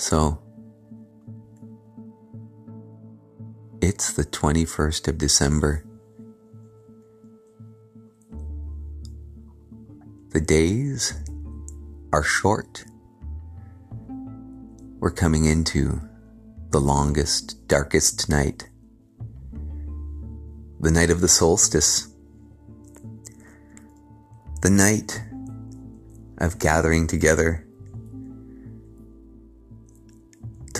So, it's the 21st of December. The days are short. We're coming into the longest, darkest night. The night of the solstice. The night of gathering together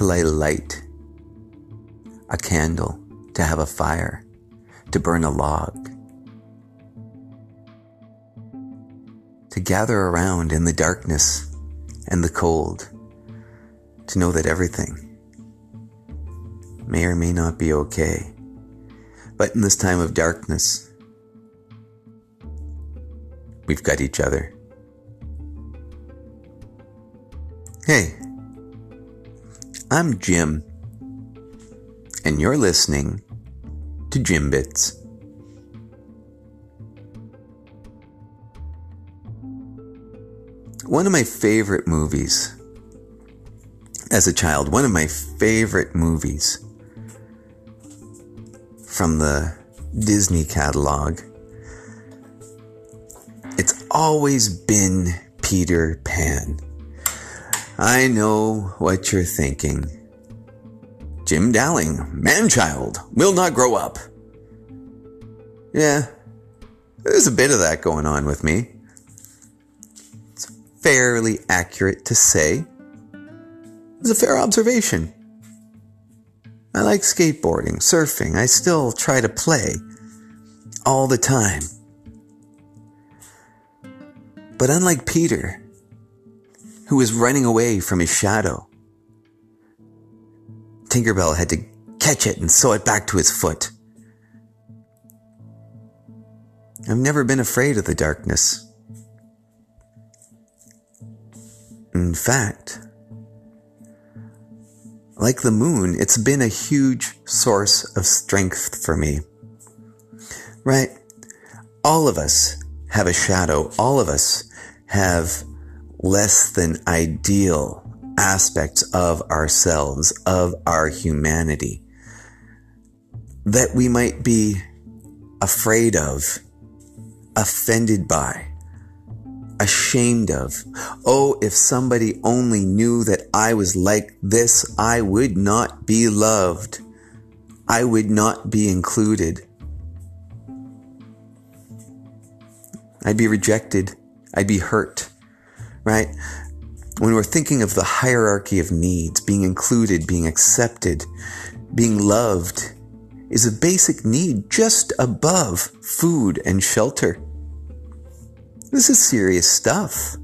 to light a light, a candle, to have a fire, to burn a log, to gather around in the darkness and the cold, to know that everything may or may not be okay. But in this time of darkness, we've got each other. Hey, I'm Jim, and you're listening to Jim Bits. One of my favorite movies as a child, one of my favorite movies from the Disney catalog, it's always been Peter Pan. I know what you're thinking. Jim Dalling, manchild, will not grow up. Yeah, there's a bit of that going on with me. It's fairly accurate to say. It's a fair observation. I like skateboarding, surfing. I still try to play all the time. But unlike Peter, who was running away from his shadow. Tinkerbell had to catch it and sew it back to his foot. I've never been afraid of the darkness. In fact, like the moon, it's been a huge source of strength for me. Right? All of us have a shadow. All of us have less than ideal aspects of ourselves, of our humanity, that we might be afraid of, offended by, ashamed of. Oh, if somebody only knew that I was like this, I would not be loved. I would not be included. I'd be rejected. I'd be hurt right? When we're thinking of the hierarchy of needs, being included, being accepted, being loved is a basic need just above food and shelter. This is serious stuff.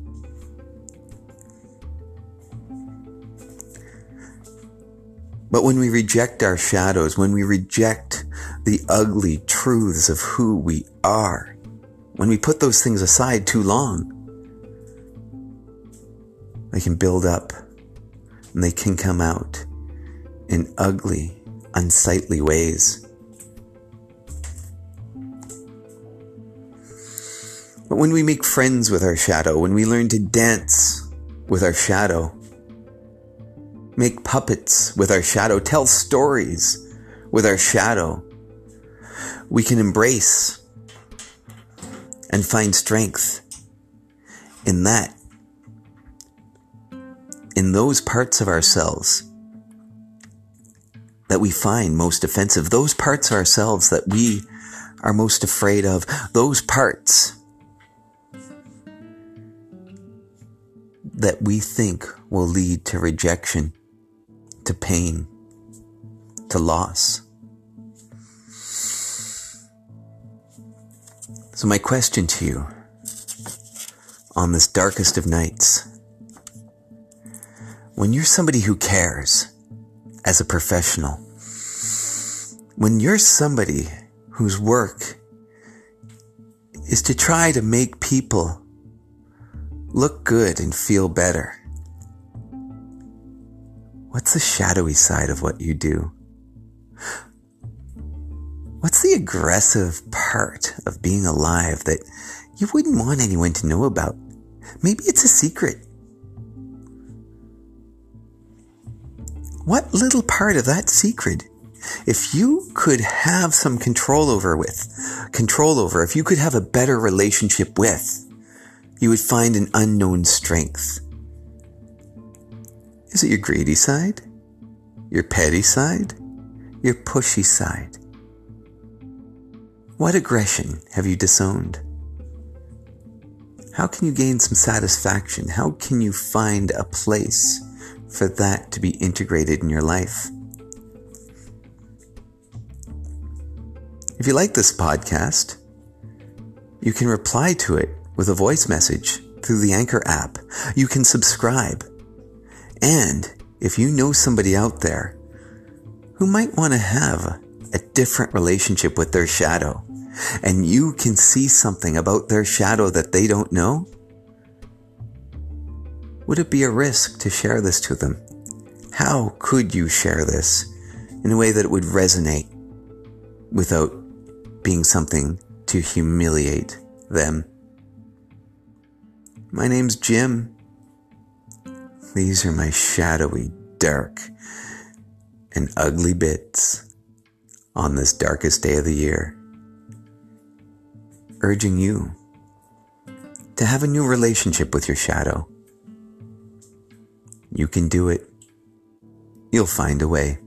But when we reject our shadows, when we reject the ugly truths of who we are, when we put those things aside too long, they can build up and they can come out in ugly, unsightly ways. But when we make friends with our shadow, when we learn to dance with our shadow, make puppets with our shadow, tell stories with our shadow, we can embrace and find strength in that in those parts of ourselves that we find most offensive, those parts of ourselves that we are most afraid of, those parts that we think will lead to rejection, to pain, to loss. So, my question to you on this darkest of nights when you're somebody who cares as a professional, when you're somebody whose work is to try to make people look good and feel better, what's the shadowy side of what you do? What's the aggressive part of being alive that you wouldn't want anyone to know about? Maybe it's a secret. What little part of that secret if you could have some control over with, control over, if you could have a better relationship with, you would find an unknown strength. Is it your greedy side? Your petty side? Your pushy side? What aggression have you disowned? How can you gain some satisfaction? How can you find a place for that to be integrated in your life? If you like this podcast, you can reply to it with a voice message through the Anchor app. You can subscribe. And if you know somebody out there who might want to have a different relationship with their shadow, and you can see something about their shadow that they don't know, would it be a risk to share this to them? How could you share this in a way that it would resonate without being something to humiliate them? My name's Jim. These are my shadowy, dark, and ugly bits on this darkest day of the year. Urging you to have a new relationship with your shadow. You can do it. You'll find a way.